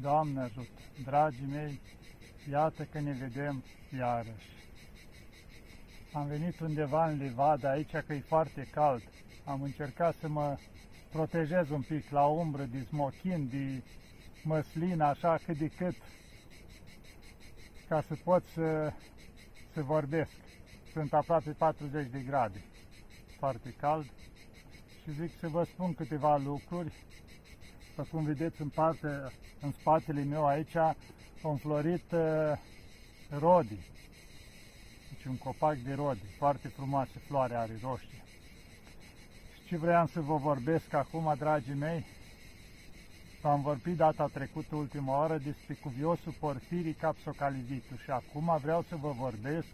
Doamne ajută! Dragii mei, iată că ne vedem iarăși. Am venit undeva în livadă aici că e foarte cald. Am încercat să mă protejez un pic la umbră de smochin, de măslină, așa cât de cât, ca să pot să, să vorbesc. Sunt aproape 40 de grade, foarte cald și zic să vă spun câteva lucruri după cum vedeți în, parte, în spatele meu aici, au înflorit uh, rodi. Deci un copac de rodi, foarte frumoase floare are roșie. Și ce vreau să vă vorbesc acum, dragii mei? V-am vorbit data trecută, ultima oară, despre cuviosul Porfirii Capsocalizitu și acum vreau să vă vorbesc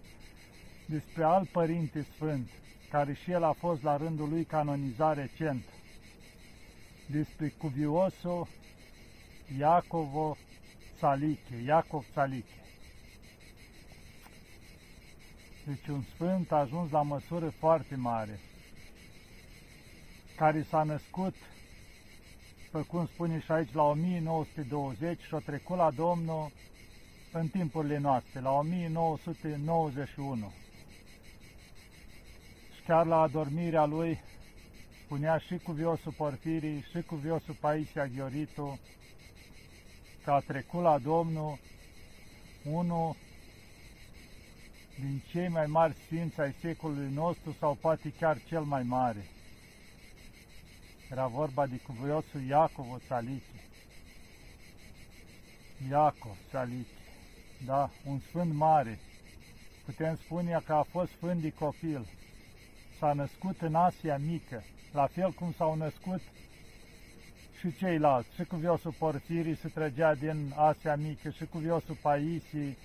despre alt Părinte Sfânt, care și el a fost la rândul lui canonizat recent, despre cuviosul Iacovo Saliche, Iacov Saliche. Deci un sfânt a ajuns la măsură foarte mare, care s-a născut, pe cum spune și aici, la 1920 și a trecut la Domnul în timpurile noastre, la 1991. Și chiar la adormirea lui spunea și cu Viosul Porfirii și cu Viosul Paisia Ghioritu că a trecut la Domnul unul din cei mai mari sfinți ai secolului nostru sau poate chiar cel mai mare. Era vorba de cuviosul Iacov Țalichi. Iacov Țalichi, da, un sfânt mare. Putem spune că a fost sfânt de copil. S-a născut în Asia Mică, la fel cum s-au născut și ceilalți, și cu Viosul Porfirii se trăgea din Asia Mică, și cu Viosul Paisii,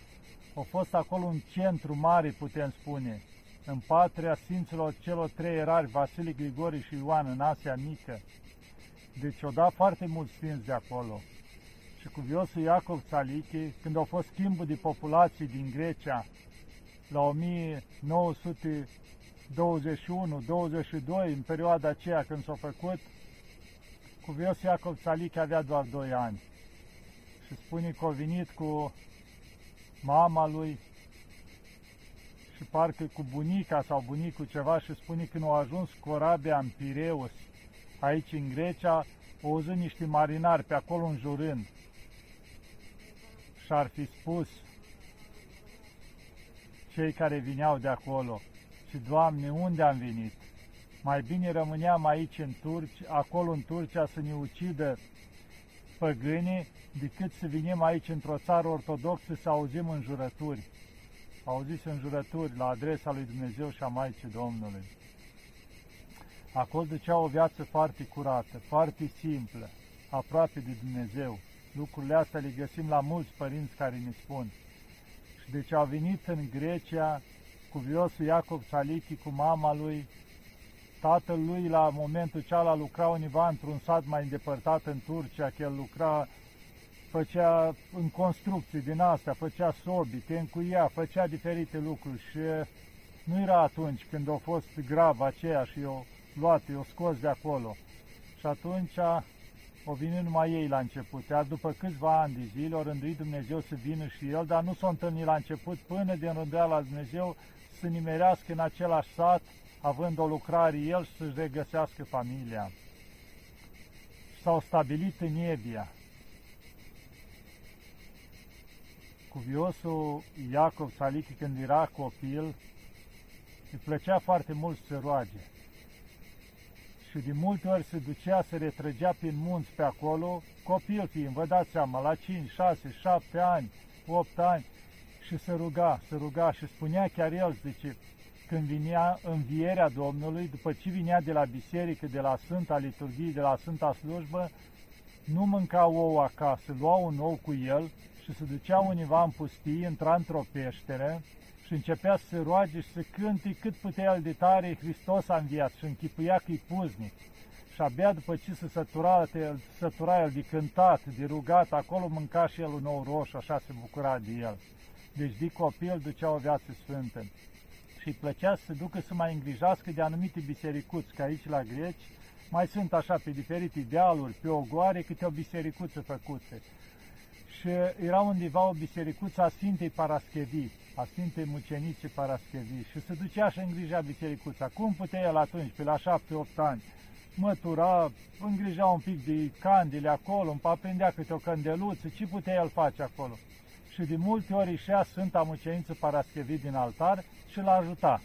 a fost acolo un centru mare, putem spune, în patria Sfinților celor trei erari, Vasile, Grigori și Ioan, în Asia Mică. Deci au dat foarte mulți sfinți de acolo. Și cu Viosul Iacov Țalichi, când au fost schimbul de populații din Grecia, la 1900 21, 22, în perioada aceea când s-a făcut, Cuvios Iacov Țalic avea doar 2 ani. Și spune că a venit cu mama lui și parcă cu bunica sau bunicul ceva și spune că nu a ajuns corabia în Pireus, aici în Grecia, o auzit niște marinari pe acolo înjurând. Și ar fi spus cei care vineau de acolo, și, Doamne, unde am venit? Mai bine rămâneam aici în Turci, acolo în Turcia să ne ucidă păgânii, decât să venim aici într-o țară ortodoxă să auzim înjurături. Auziți înjurături la adresa lui Dumnezeu și a Maicii Domnului. Acolo ducea o viață foarte curată, foarte simplă, aproape de Dumnezeu. Lucrurile astea le găsim la mulți părinți care ne spun. Și deci au venit în Grecia cuviosul Iacob Salichi cu mama lui, tatăl lui la momentul cealaltă lucra undeva într-un sat mai îndepărtat în Turcia, că el lucra, făcea în construcții din astea, făcea sobi, te încuia, făcea diferite lucruri și nu era atunci când a fost grav aceea și o luat, o scos de acolo. Și atunci o venit numai ei la început, iar după câțiva ani de zile o rânduit Dumnezeu să vină și el, dar nu s-a întâlnit la început până din rânduiala Dumnezeu să nimerească în același sat, având o lucrare el și să-și regăsească familia. S-au stabilit în Evia. Cuviosul Iacov Salichi, când era copil, îi plăcea foarte mult să roage. Și de multe ori se ducea, se retrăgea prin munți pe acolo, copil fiind, vă dați seama, la 5, 6, 7 ani, 8 ani, și se ruga, se ruga și spunea chiar el, zice, când vinea învierea Domnului, după ce vinea de la biserică, de la Sfânta Liturghie, de la Sfânta Slujbă, nu mânca ou acasă, lua un ou cu el și se ducea univa în pustie, intra într-o peșteră și începea să se roage și să cânte cât putea el de tare, Hristos a înviat și închipuia că-i puznic. Și abia după ce se sătura, sătura el de cântat, de rugat, acolo mânca și el un ou roșu, așa se bucura de el. Deci de copil ducea o viață sfântă și îi plăcea să se ducă să mai îngrijească de anumite bisericuți, că aici la greci mai sunt așa pe diferite dealuri, pe ogoare, câte o bisericuță făcută. și era undeva o bisericuță a Sfintei Paraschevii, a Sfintei Mucenice Paraschevii și se ducea și îngrija bisericuța. Cum putea el atunci, pe la șapte-opt ani, mătura, îngrija un pic de candile acolo, îmi aprindea câte o candeluță, ce putea el face acolo? Și de multe ori ieșea Sfânta Muceniță Paraschevii din altar și l-a ajutat.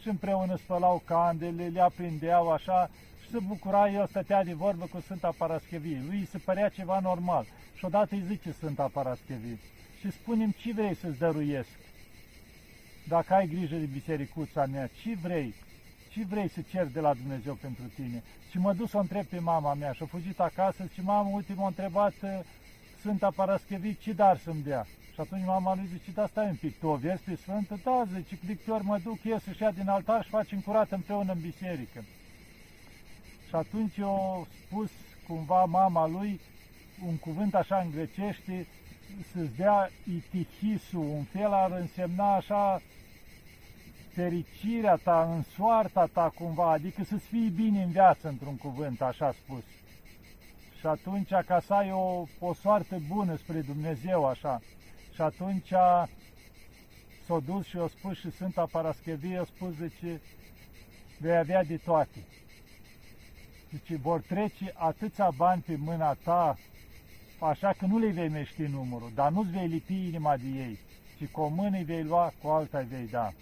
Și împreună spălau candele, le aprindeau așa și se bucura, el stătea de vorbă cu Sfânta Paraschevie. Lui se părea ceva normal. Și odată îi zice Sfânta Paraschevie și spunem ce vrei să-ți dăruiesc. Dacă ai grijă de bisericuța mea, ce vrei? Ce vrei să cer de la Dumnezeu pentru tine? Și mă dus să o întreb pe mama mea și a fugit acasă și mama ultimul a întrebat uh, Sfânta Paraschevie ce dar să-mi dea. Și atunci mama lui zice, da, stai un pic, tu o vezi pe Sfântă? Da, zice, de câte ori mă duc, ies să ia din altar și facem curat împreună în biserică. Și atunci eu spus cumva mama lui un cuvânt așa în grecește, să-ți dea itihisul, un fel ar însemna așa fericirea ta, în soarta ta cumva, adică să-ți fii bine în viață, într-un cuvânt, așa spus. Și atunci, ca să ai o, o soartă bună spre Dumnezeu, așa, și atunci s-a dus și a spus și Sfânta Paraschevie, a spus, zice, vei avea de toate. Zice, vor trece atâția bani pe mâna ta, așa că nu le vei mești numărul, dar nu-ți vei lipi inima de ei, ci cu o mână îi vei lua, cu alta îi vei da.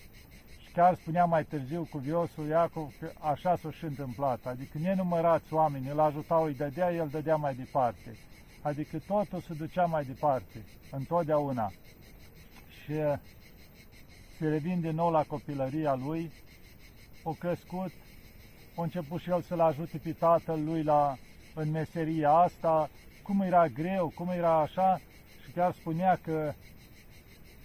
Și chiar spunea mai târziu cu viosul Iacov că așa s-a și întâmplat, adică nenumărați oameni îl ajutau, îi dădea, el dădea mai departe. Adică totul se ducea mai departe, întotdeauna. Și se revin din nou la copilăria lui, o crescut, a început și el să-l ajute pe tatăl lui la, în meseria asta, cum era greu, cum era așa, și chiar spunea că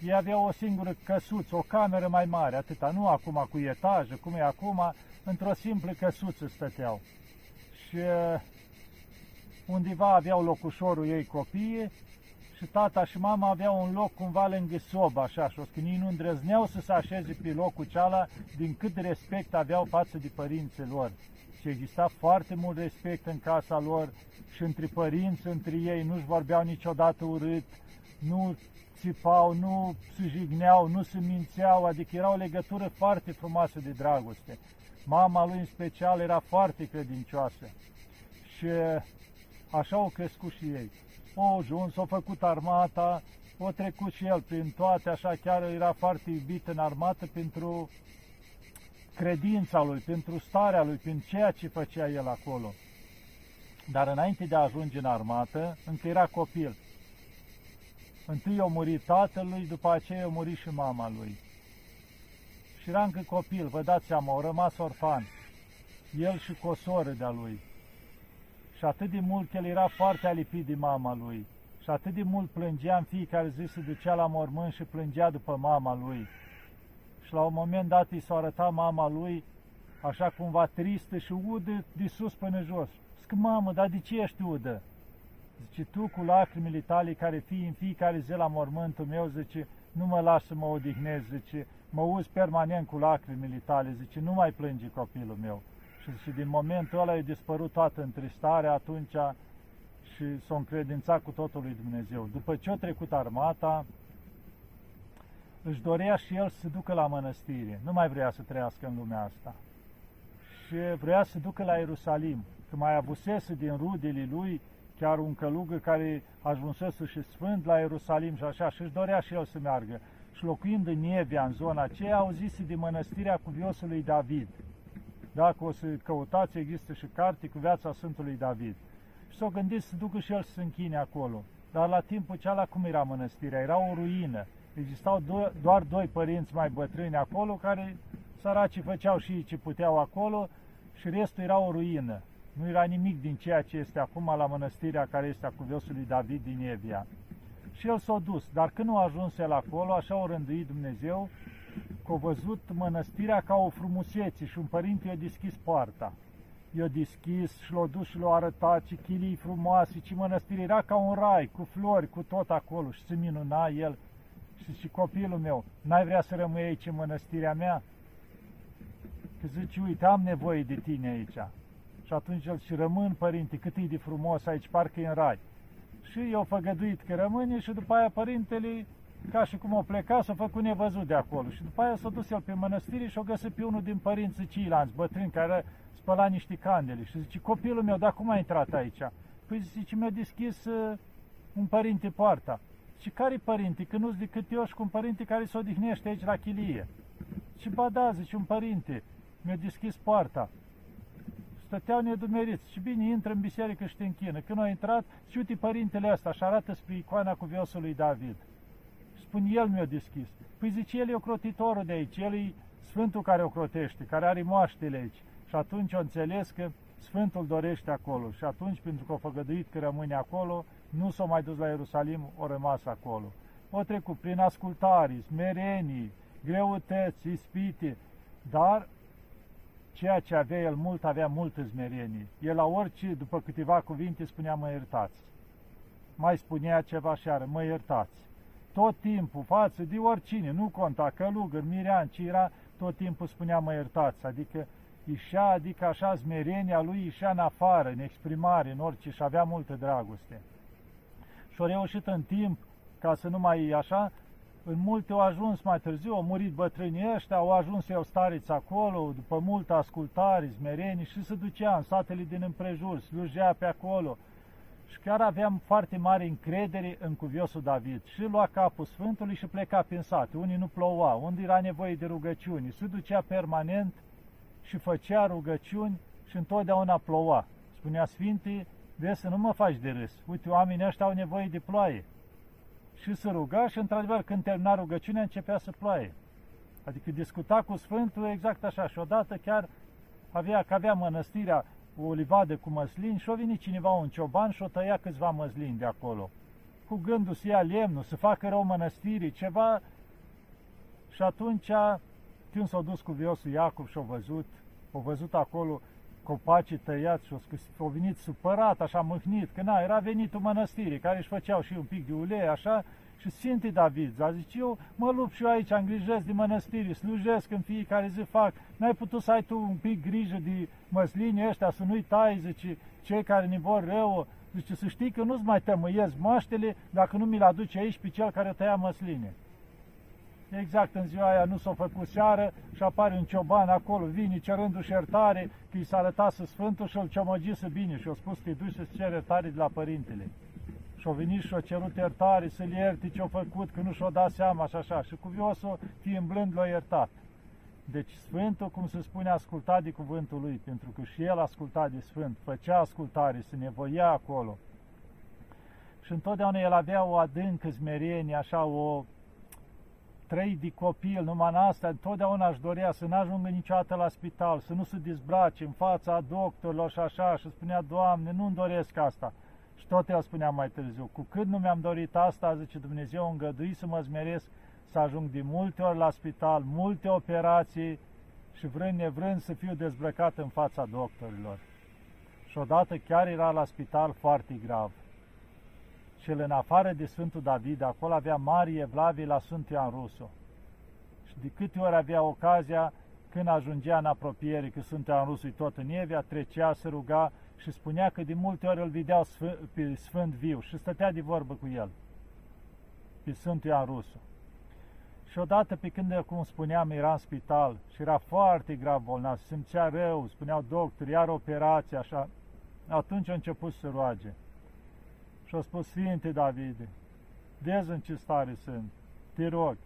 ei avea o singură căsuță, o cameră mai mare, atâta, nu acum cu etajă, cum e acum, într-o simplă căsuță stăteau. Și undeva aveau locușorul ei copii și tata și mama aveau un loc cumva lângă sobă, așa, și că ei nu îndrăzneau să se așeze pe locul ceala din cât respect aveau față de părinții lor. Și exista foarte mult respect în casa lor și între părinți, între ei, nu-și vorbeau niciodată urât, nu țipau, nu se jigneau, nu se mințeau, adică era o legătură foarte frumoasă de dragoste. Mama lui în special era foarte credincioasă și așa au crescut și ei. O ajuns, au făcut armata, o trecut și el prin toate, așa chiar era foarte iubit în armată pentru credința lui, pentru starea lui, prin ceea ce făcea el acolo. Dar înainte de a ajunge în armată, încă era copil. Întâi a murit tatălui, după aceea a murit și mama lui. Și era încă copil, vă dați seama, au rămas orfan. El și cu o soră de-a lui. Și atât de mult că el era foarte alipit de mama lui. Și atât de mult plângea în fiecare zi, se ducea la mormânt și plângea după mama lui. Și la un moment dat îi s-a arătat mama lui așa cumva tristă și udă de sus până jos. Zic, mamă, dar de ce ești udă? Zice, tu cu lacrimile tale care fii în fiecare zi la mormântul meu, zice, nu mă las să mă odihnez, zice, mă uzi permanent cu lacrimile tale, zice, nu mai plânge copilul meu. Și, și din momentul ăla e dispărut toată întristarea atunci și s-a încredințat cu totul lui Dumnezeu. După ce a trecut armata, își dorea și el să se ducă la mănăstire. Nu mai vrea să trăiască în lumea asta. Și vrea să se ducă la Ierusalim. Că mai avusese din rudele lui chiar un călugă care ajunsese și sfânt la Ierusalim și așa, și își dorea și el să meargă. Și locuind în Nievia, în zona aceea, auzise de mănăstirea cuviosului David. Dacă o să căutați, există și carte cu viața Sfântului David. Și s-o gândit să ducă și el să se închine acolo. Dar la timpul ceala cum era mănăstirea? Era o ruină. Existau do- doar doi părinți mai bătrâni acolo, care săracii făceau și ei ce puteau acolo și restul era o ruină. Nu era nimic din ceea ce este acum la mănăstirea care este a cuviosului David din Evia. Și el s-a dus, dar când nu a ajuns el acolo, așa o rânduit Dumnezeu, că a văzut mănăstirea ca o frumusețe și un părinte i-a deschis poarta. I-a deschis și l-a dus și l-a arătat ce chilii frumoase, ce mănăstire era ca un rai, cu flori, cu tot acolo și se minuna el. Și și copilul meu, n-ai vrea să rămâi aici în mănăstirea mea? Că zice, uite, am nevoie de tine aici. Și atunci el și rămân, părinte, cât e de frumos aici, parcă e în rai. și i-au făgăduit că rămâne și după aia părintele, ca și cum o pleca, s-a făcut nevăzut de acolo. Și după aia s-a dus el pe mănăstire și o găsit pe unul din părinții ceilalți, bătrâni, care spăla niște candele. Și zice, copilul meu, dar cum a intrat aici? Păi zice, mi-a deschis uh, un părinte poarta. Și care părinte? Că nu-ți decât eu și cu un părinte care se odihnește aici la chilie. Și ba da, zice, un părinte mi-a deschis poarta. Stăteau nedumeriți. Și bine, intră în biserică și te închină. Când a intrat, și uite părintele ăsta și arată spre icoana cu viosul lui David. Spune, el mi-a deschis. Păi zice, el e ocrotitorul de aici, el e Sfântul care o crotește, care are moaștele aici. Și atunci o înțeles că Sfântul dorește acolo. Și atunci, pentru că a făgăduit că rămâne acolo, nu s-a mai dus la Ierusalim, o rămas acolo. O trecut prin ascultare, smerenii, greutăți, ispite, dar ceea ce avea el mult, avea multă smerenie. El la orice, după câteva cuvinte, spunea, mă iertați. Mai spunea ceva și ară, mă iertați. Tot timpul, față de oricine, nu conta, călugăr, mirean, ce era, tot timpul spunea, mă iertați. Adică ieșea, adică așa, smerenia lui ieșea în afară, în exprimare, în orice, și avea multă dragoste. Și-a reușit în timp, ca să nu mai așa, în multe au ajuns mai târziu, au murit bătrânii ăștia, au ajuns eu stariți acolo, după multă ascultare, smerenie și se ducea în satele din împrejur, slujea pe acolo. Și chiar aveam foarte mare încredere în cuviosul David. Și lua capul Sfântului și pleca prin sate. Unii nu ploua, unde era nevoie de rugăciuni. Se ducea permanent și făcea rugăciuni și întotdeauna ploua. Spunea Sfinte, vezi să nu mă faci de râs. Uite, oamenii ăștia au nevoie de ploaie și se ruga și, într-adevăr, când termina rugăciunea, începea să ploaie. Adică discuta cu Sfântul exact așa. Și odată chiar avea, că avea mănăstirea o livadă cu măslini și a venit cineva, un cioban, și o tăia câțiva măslini de acolo. Cu gândul să ia lemnul, să facă rău mănăstirii, ceva. Și atunci, când s-a dus cu viosul Iacov și a văzut, a văzut acolo copacii tăiați și au venit supărat, așa mâhnit, că na, era venitul mănăstirii, care își făceau și un pic de ulei, așa, și Sfinte David, a zis, eu mă lupt și eu aici, îngrijesc de mănăstiri, slujesc în fiecare zi, fac, n-ai putut să ai tu un pic grijă de măslinii ăștia, să nu-i tai, zice, cei care ne vor rău, zice, să știi că nu-ți mai tămâiesc moaștele dacă nu mi-l aduce aici pe cel care tăia măsline. Exact în ziua aia nu s-a făcut seară și apare un cioban acolo, vine cerându-și iertare, că i s-a arătat să Sfântul și îl ciomăgise bine și a spus că duci să-ți cer iertare de la Părintele. Și-a venit și-a cerut iertare, să-l ierte ce-a făcut, că nu și-a dat seama și așa. Și cuviosul, fiind blând, l-a iertat. Deci Sfântul, cum se spune, asculta de cuvântul lui, pentru că și el asculta de Sfânt, făcea ascultare, se nevoia acolo. Și întotdeauna el avea o adâncă smerenie, așa, o trăit de copil, numai în asta, întotdeauna aș dorea să nu ajungă niciodată la spital, să nu se dezbrace în fața doctorilor și așa, și spunea, Doamne, nu-mi doresc asta. Și tot el spunea mai târziu, cu cât nu mi-am dorit asta, zice Dumnezeu, îngădui să mă zmeresc să ajung de multe ori la spital, multe operații și vrând nevrând să fiu dezbrăcat în fața doctorilor. Și odată chiar era la spital foarte grav cel în afară de Sfântul David, acolo avea mari evlavii la Sfântul Ioan Rusu. Și de câte ori avea ocazia, când ajungea în apropiere, că Sfântul Ioan Rusu tot în Evia, trecea, se ruga și spunea că de multe ori îl vedeau pe Sfânt viu și stătea de vorbă cu el, pe Sfântul Ioan Rusu. Și odată pe când, cum spuneam, era în spital și era foarte grav bolnav, simțea rău, spuneau doctori, iar operație, așa, atunci a început să roage. Și a spus, Sfinte Davide, vezi în ce stare sunt, te rog,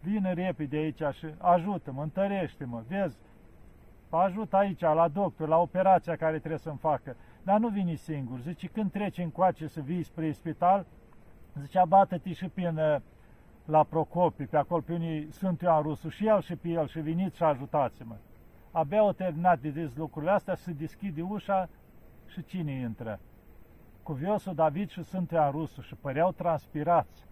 vină repede aici și ajută-mă, întărește-mă, vezi, ajută aici, la doctor, la operația care trebuie să-mi facă, dar nu vini singur, zice, când treci încoace să vii spre spital, zicea, bată-te și prin la Procopi, pe acolo, pe unii sunt Ioan Rusu, și el și pe el, și veniți și ajutați-mă. Abia au terminat de zis lucrurile astea, se deschide ușa și cine intră? cuviosul David și Sfântul Ioan Rusu și păreau transpirați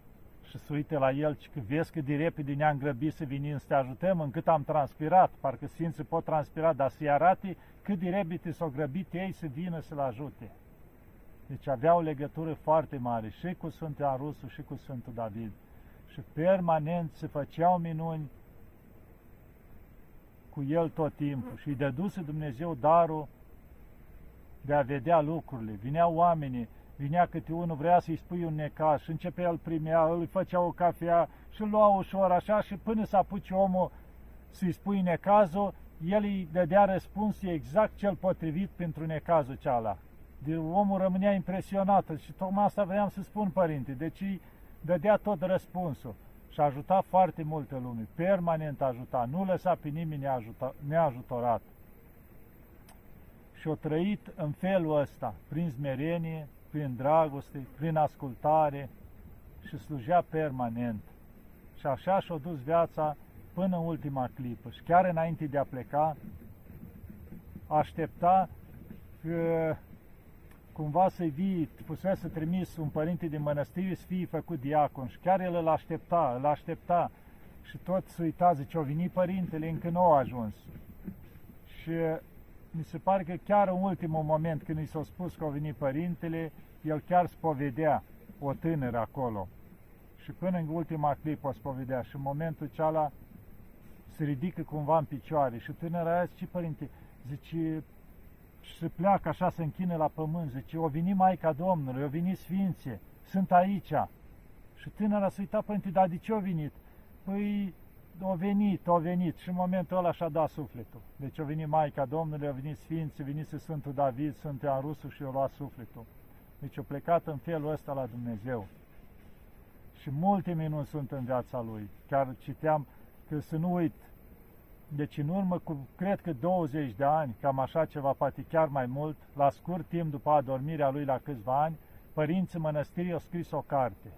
și să uite la el că vezi cât de repede ne-am grăbit să venim să te ajutăm, încât am transpirat, parcă Sfinții pot transpira, dar să-i arate cât de repede s-au grăbit ei să vină să-l ajute. Deci avea o legătură foarte mare și cu Sfântul Ioan Rusu și cu Sfântul David. Și permanent se făceau minuni cu el tot timpul și îi dăduse Dumnezeu darul de a vedea lucrurile. Vineau oamenii Vinea câte unul, vrea să-i spui un necaz și începea, el primea, îl făcea o cafea și îl lua ușor așa și până să apuce omul să-i spui necazul, el îi dădea răspuns exact cel potrivit pentru necazul ceala. De omul rămânea impresionat și tocmai asta vreau să spun, părinte, deci îi dădea tot răspunsul și ajuta foarte multe lume, permanent ajuta, nu lăsa pe nimeni neajuta, neajutorat. Și o trăit în felul ăsta, prin smerenie, prin dragoste, prin ascultare și slujea permanent. Și așa și-a dus viața până în ultima clipă. Și chiar înainte de a pleca, aștepta că cumva să-i vii, fusese trimis un părinte din mănăstire să fie făcut diacon și chiar el îl aștepta, îl aștepta și tot se uita, zice, o venit părintele, încă nu a ajuns. Și mi se pare că chiar în ultimul moment când i s-a spus că a venit părintele, el chiar spovedea o tânără acolo. Și până în ultima clipă o spovedea și în momentul ceala se ridică cumva în picioare și tânăra aia zice, părinte, zice, și se pleacă așa, se închine la pământ, zice, o veni Maica Domnului, o veni Sfinție, sunt aici. Și tânăra se uita, părinte, dar de ce o venit? Păi, o venit, o venit și în momentul ăla și-a dat sufletul. Deci o venit Maica Domnului, o venit Sfinții, venise Sfântul David, Sfântul Rusu și o luat sufletul. Deci o plecat în felul ăsta la Dumnezeu. Și multe minuni sunt în viața lui. Chiar citeam că să nu uit, deci în urmă cu, cred că 20 de ani, cam așa ceva, poate chiar mai mult, la scurt timp după adormirea lui la câțiva ani, părinții mănăstirii au scris o carte.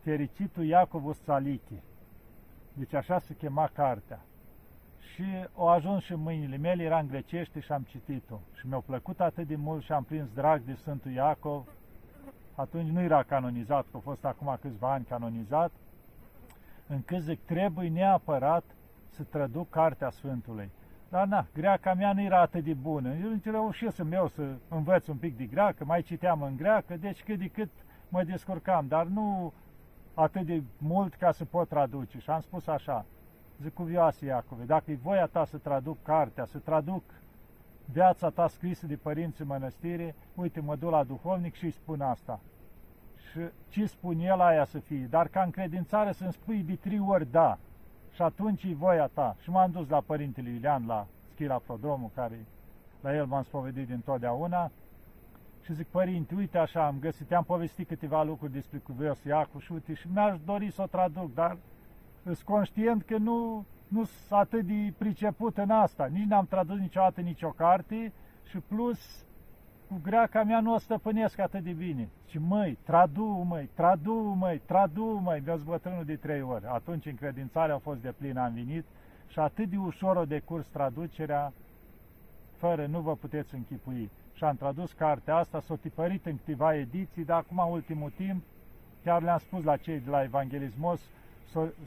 Fericitul Iacov Ustalichi. Deci așa se chema cartea. Și o ajuns și în mâinile mele, era în grecește și am citit-o. Și mi-a plăcut atât de mult și am prins drag de Sfântul Iacov. Atunci nu era canonizat, că a fost acum câțiva ani canonizat, încât zic, trebuie neapărat să traduc cartea Sfântului. Dar na, greaca mea nu era atât de bună. Eu nu reușisem eu să învăț un pic de greacă, mai citeam în greacă, deci cât de cât mă descurcam, dar nu atât de mult ca să pot traduce. Și am spus așa, zic cuvioase Iacove, dacă e voia ta să traduc cartea, să traduc viața ta scrisă de părinții mănăstire, uite, mă duc la duhovnic și îi spun asta. Și ce spun el aia să fie, dar ca încredințare să-mi spui de trei ori da. Și atunci e voia ta. Și m-am dus la părintele Iulian, la Schila Prodromul, care la el m-am spovedit din totdeauna, și zic, părinte, uite așa, am găsit, am povestit câteva lucruri despre cuvios Iacov și uite, și mi-aș dori să o traduc, dar sunt conștient că nu nu sunt atât de priceput în asta. Nici n-am tradus niciodată nicio carte și plus cu greaca mea nu o stăpânesc atât de bine. Și măi, tradu, măi, tradu, măi, tradu, măi, mi-a bătrânul de trei ori. Atunci încredințarea a fost de plin, am venit și atât de ușor o decurs traducerea, fără nu vă puteți închipui. Și am tradus cartea asta, s-a tipărit în câteva ediții, dar acum, ultimul timp, chiar le-am spus la cei de la Evanghelismos,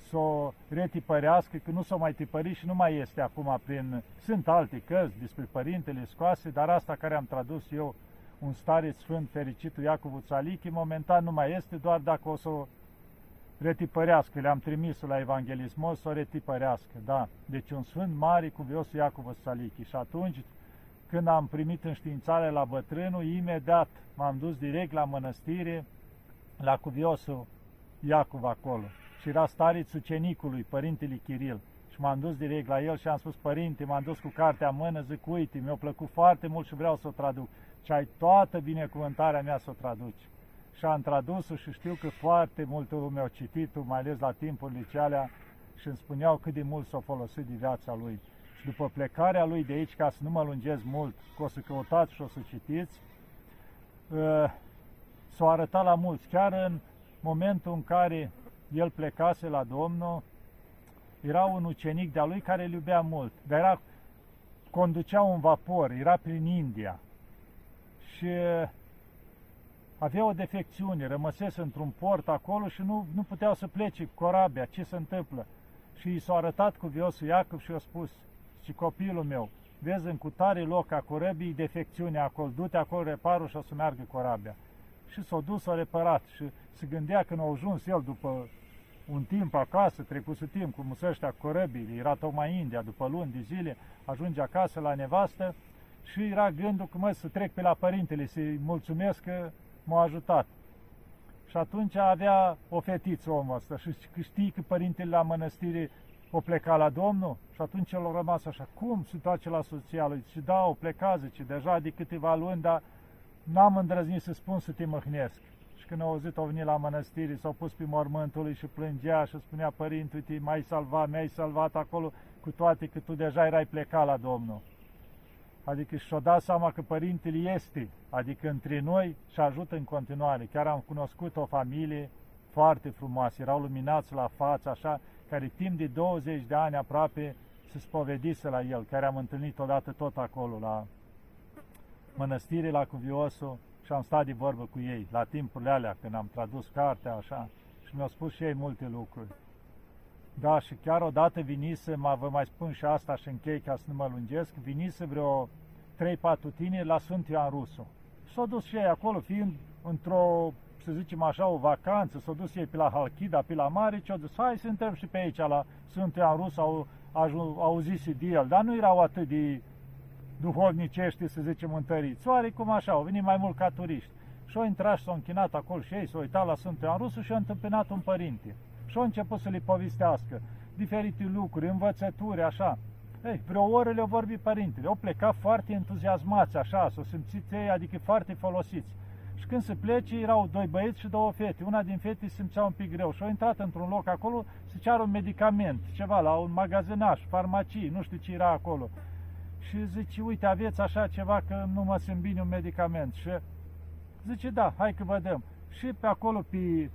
să o retipărească, că nu s-o mai tipări și nu mai este acum prin... Sunt alte cărți despre părintele scoase, dar asta care am tradus eu, un stare sfânt fericitul Iacov Uțalichi, momentan nu mai este, doar dacă o să o retipărească. Le-am trimis la evanghelismos să o retipărească, da. Deci un sfânt mare cu viosul Iacov Uțalichi. Și atunci, când am primit înștiințare la bătrânul, imediat m-am dus direct la mănăstire, la cuviosul Iacov acolo și era stareț ucenicului, părintele Chiril. Și m-am dus direct la el și am spus, părinte, m-am dus cu cartea în mână, zic, uite, mi-a plăcut foarte mult și vreau să o traduc. Și ai toată binecuvântarea mea să o traduci. Și am tradus-o și știu că foarte multă lume au citit-o, mai ales la timpurile cealea, și îmi spuneau cât de mult s-a folosit de viața lui. Și după plecarea lui de aici, ca să nu mă lungesc mult, că o să căutați și o să citiți, uh, s-a arătat la mulți. Chiar în momentul în care el plecase la Domnul, era un ucenic de-a lui care îl iubea mult, dar era, conducea un vapor, era prin India și avea o defecțiune, rămăsese într-un port acolo și nu, nu puteau să plece cu corabia, ce se întâmplă? Și i s-a arătat cu viosul Iacov și i-a spus, și copilul meu, vezi în cutare loc a corăbii defecțiune acolo, du-te acolo reparul și o să meargă corabia. Și s-a dus, s-a reparat și se gândea când a ajuns el după un timp acasă, trecuse timp cu musăștea corăbii, era tocmai India, după luni de zile, ajunge acasă la nevastă și era gândul că mă să trec pe la părintele, să-i mulțumesc că m-a ajutat. Și atunci avea o fetiță omul ăsta și știi că părintele la mănăstire o pleca la Domnul? Și atunci el a rămas așa, cum se toace la soția lui? Și da, o pleca, zice, deja de câteva luni, dar n-am îndrăznit să spun să te măhnesc. Și când a auzit, au venit la mănăstire, s-au pus pe mormântul lui și plângea și spunea, părinte, uite, m-ai salvat, mi-ai salvat acolo, cu toate că tu deja erai plecat la Domnul. Adică și-o dat seama că părintele este, adică între noi și ajută în continuare. Chiar am cunoscut o familie foarte frumoasă, erau luminați la față, așa, care timp de 20 de ani aproape se spovedise la el, care am întâlnit odată tot acolo, la mănăstire, la Cuviosul, și am stat de vorbă cu ei, la timpurile alea, când am tradus cartea, așa, și mi-au spus și ei multe lucruri. Da, și chiar odată vinise, mă, vă mai spun și asta și închei ca să nu mă lungesc, vinise vreo 3-4 tineri la Sfânt Ioan Rusu. S-au dus și ei acolo, fiind într-o, să zicem așa, o vacanță, s-au dus ei pe la Halchida, pe la mare, și au zis, hai să intrăm și pe aici la Sfânt Ioan Rusu, au, au, au zis de el, dar nu erau atât de duhovnicești, să zicem, întăriți. Oarecum așa, au venit mai mult ca turiști. Și au intrat și s-au închinat acolo și ei, s-au uitat la Sfântul Ioan Rusu și au întâmpinat un părinte și au început să le povestească diferite lucruri, învățături, așa. Ei, vreo oră le-au vorbit părintele, au plecat foarte entuziasmați, așa, s-au simțit ei, adică foarte folosiți. Și când se plece, erau doi băieți și două fete. Una din fete se simțea un pic greu și au intrat într-un loc acolo să ceară un medicament, ceva, la un magazinaș, farmacii, nu știu ce era acolo. Și zice, uite, aveți așa ceva că nu mă simt bine un medicament. Și zice, da, hai că vă dăm. Și pe acolo, pe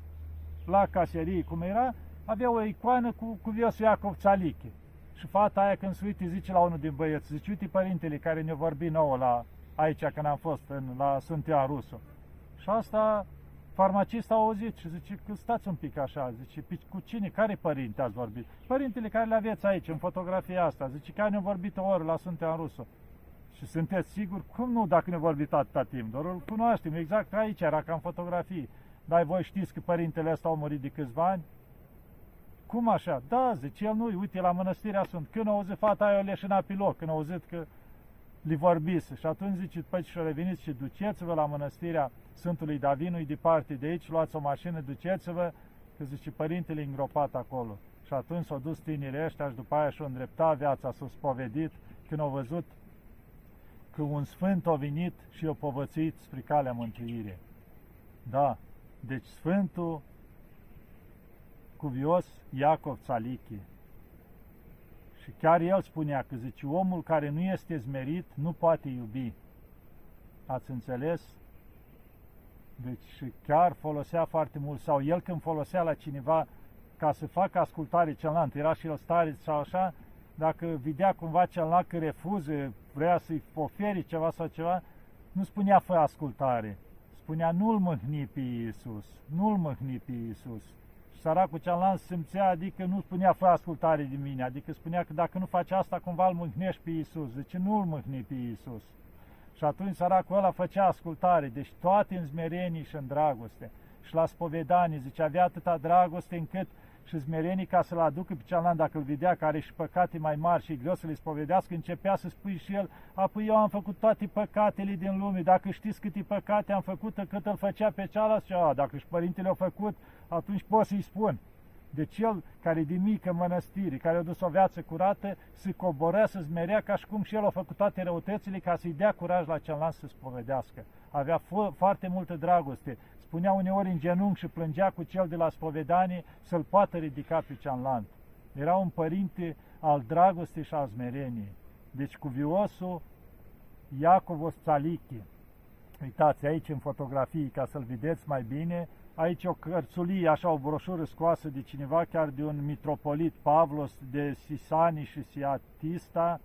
la caserie, cum era, avea o icoană cu cuviosul Iacov Țaliche. Și fata aia când se uite zice la unul din băieți, zice, uite părintele care ne-a vorbit nouă la, aici când am fost, în, la Sântia Rusu. Și asta farmacist a auzit și zice că stați un pic așa, zice, cu cine, care părinte ați vorbit? Părintele care le aveți aici, în fotografia asta, zice, care ne-a vorbit o oră la Sântia Rusu. Și sunteți sigur? Cum nu, dacă ne-a vorbit atâta timp? Doar îl cunoaștem, exact aici era ca în fotografie. Dar voi știți că părintele ăsta a murit de câțiva ani? Cum așa? Da, zice, el nu uite, la mănăstirea sunt. Când a auzit fata aia, o leșina pe loc, când a auzit că li vorbise. Și atunci zice, păi și reveniți și duceți-vă la mănăstirea Sfântului Davinului departe de aici, luați o mașină, duceți-vă, că zice, părintele îngropat acolo. Și atunci s-au dus tinerii ăștia și după aia și-au îndreptat viața, s-au spovedit, când au văzut că un sfânt a venit și a povățuit spre calea mântuirii. Da, deci Sfântul cuvios Iacov Țalichi. Și chiar el spunea că zice, omul care nu este zmerit nu poate iubi. Ați înțeles? Deci chiar folosea foarte mult, sau el când folosea la cineva ca să facă ascultare celălalt, era și el stare sau așa, dacă vedea cumva celălalt că refuză, vrea să-i oferi ceva sau ceva, nu spunea fă ascultare, spunea nu-l mâhni pe Iisus, nu-l mâhni pe Iisus. Și săracul cealaltă simțea, adică nu spunea fă ascultare de mine, adică spunea că dacă nu faci asta, cumva îl mâhnești pe Iisus. Zice, nu-l mâhni pe Iisus. Și atunci săracul ăla făcea ascultare, deci toate în smerenie și în dragoste. Și la spovedanie, zice, avea atâta dragoste încât și smerenii ca să-l aducă pe cealaltă, dacă îl vedea că are și păcate mai mari și greu să le spovedească, începea să spui și el, apoi eu am făcut toate păcatele din lume, dacă știți câte păcate am făcut, cât îl făcea pe cealaltă, a, dacă și părintele au făcut, atunci pot să-i spun. De cel care de mică mănăstire, care a dus o viață curată, se coborea, să zmerea ca și cum și el a făcut toate răutățile ca să-i dea curaj la celălalt să spovedească. Avea foarte multă dragoste, spunea uneori în genunchi și plângea cu cel de la spovedanie să-l poată ridica pe cealaltă. Era un părinte al dragostei și al smereniei. Deci cuviosul Iacovos Țalichi. Uitați aici în fotografii ca să-l vedeți mai bine, aici o cărțulie, așa o broșură scoasă de cineva, chiar de un mitropolit Pavlos de Sisani și Siatista,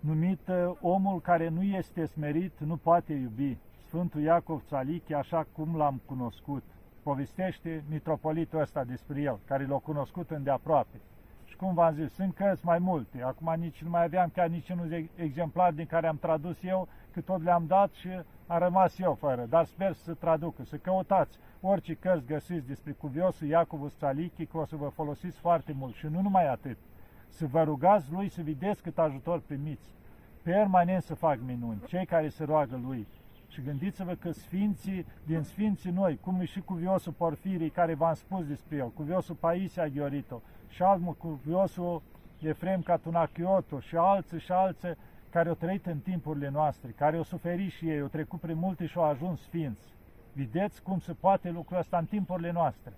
numit Omul care nu este smerit nu poate iubi. Sfântul Iacov Țalichi, așa cum l-am cunoscut. Povestește mitropolitul ăsta despre el, care l-a cunoscut îndeaproape. Și cum v-am zis, sunt cărți mai multe. Acum nici nu mai aveam chiar niciun exemplar din care am tradus eu, că tot le-am dat și am rămas eu fără. Dar sper să traducă, să căutați orice cărți găsiți despre cuviosul Iacovus Țalichi, că o să vă folosiți foarte mult. Și nu numai atât. Să vă rugați lui să vedeți cât ajutor primiți. Permanent să fac minuni. Cei care se roagă lui Și gândiți-vă că sfinții, din sfinții noi, cum e și cuviosul Porfirii, care v-am spus despre el, cuviosul Paisia Ghiorito, și altul cuviosul Efrem Catunachioto și alții și alții care au trăit în timpurile noastre, care au suferit și ei, au trecut prin multe și au ajuns sfinți. Vedeți cum se poate lucrul ăsta în timpurile noastre.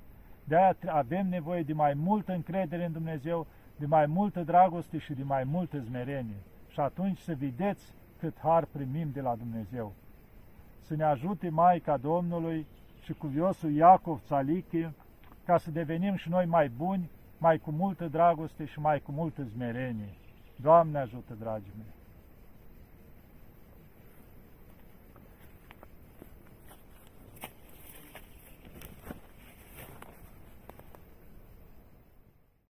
De-aia avem nevoie de mai multă încredere în Dumnezeu, de mai multă dragoste și de mai multă zmerenie. Și atunci să vedeți cât har primim de la Dumnezeu. Să ne ajute Maica Domnului și cuviosul Iacov Țalichi ca să devenim și noi mai buni, mai cu multă dragoste și mai cu multă zmerenie. Doamne ajută, dragii mei!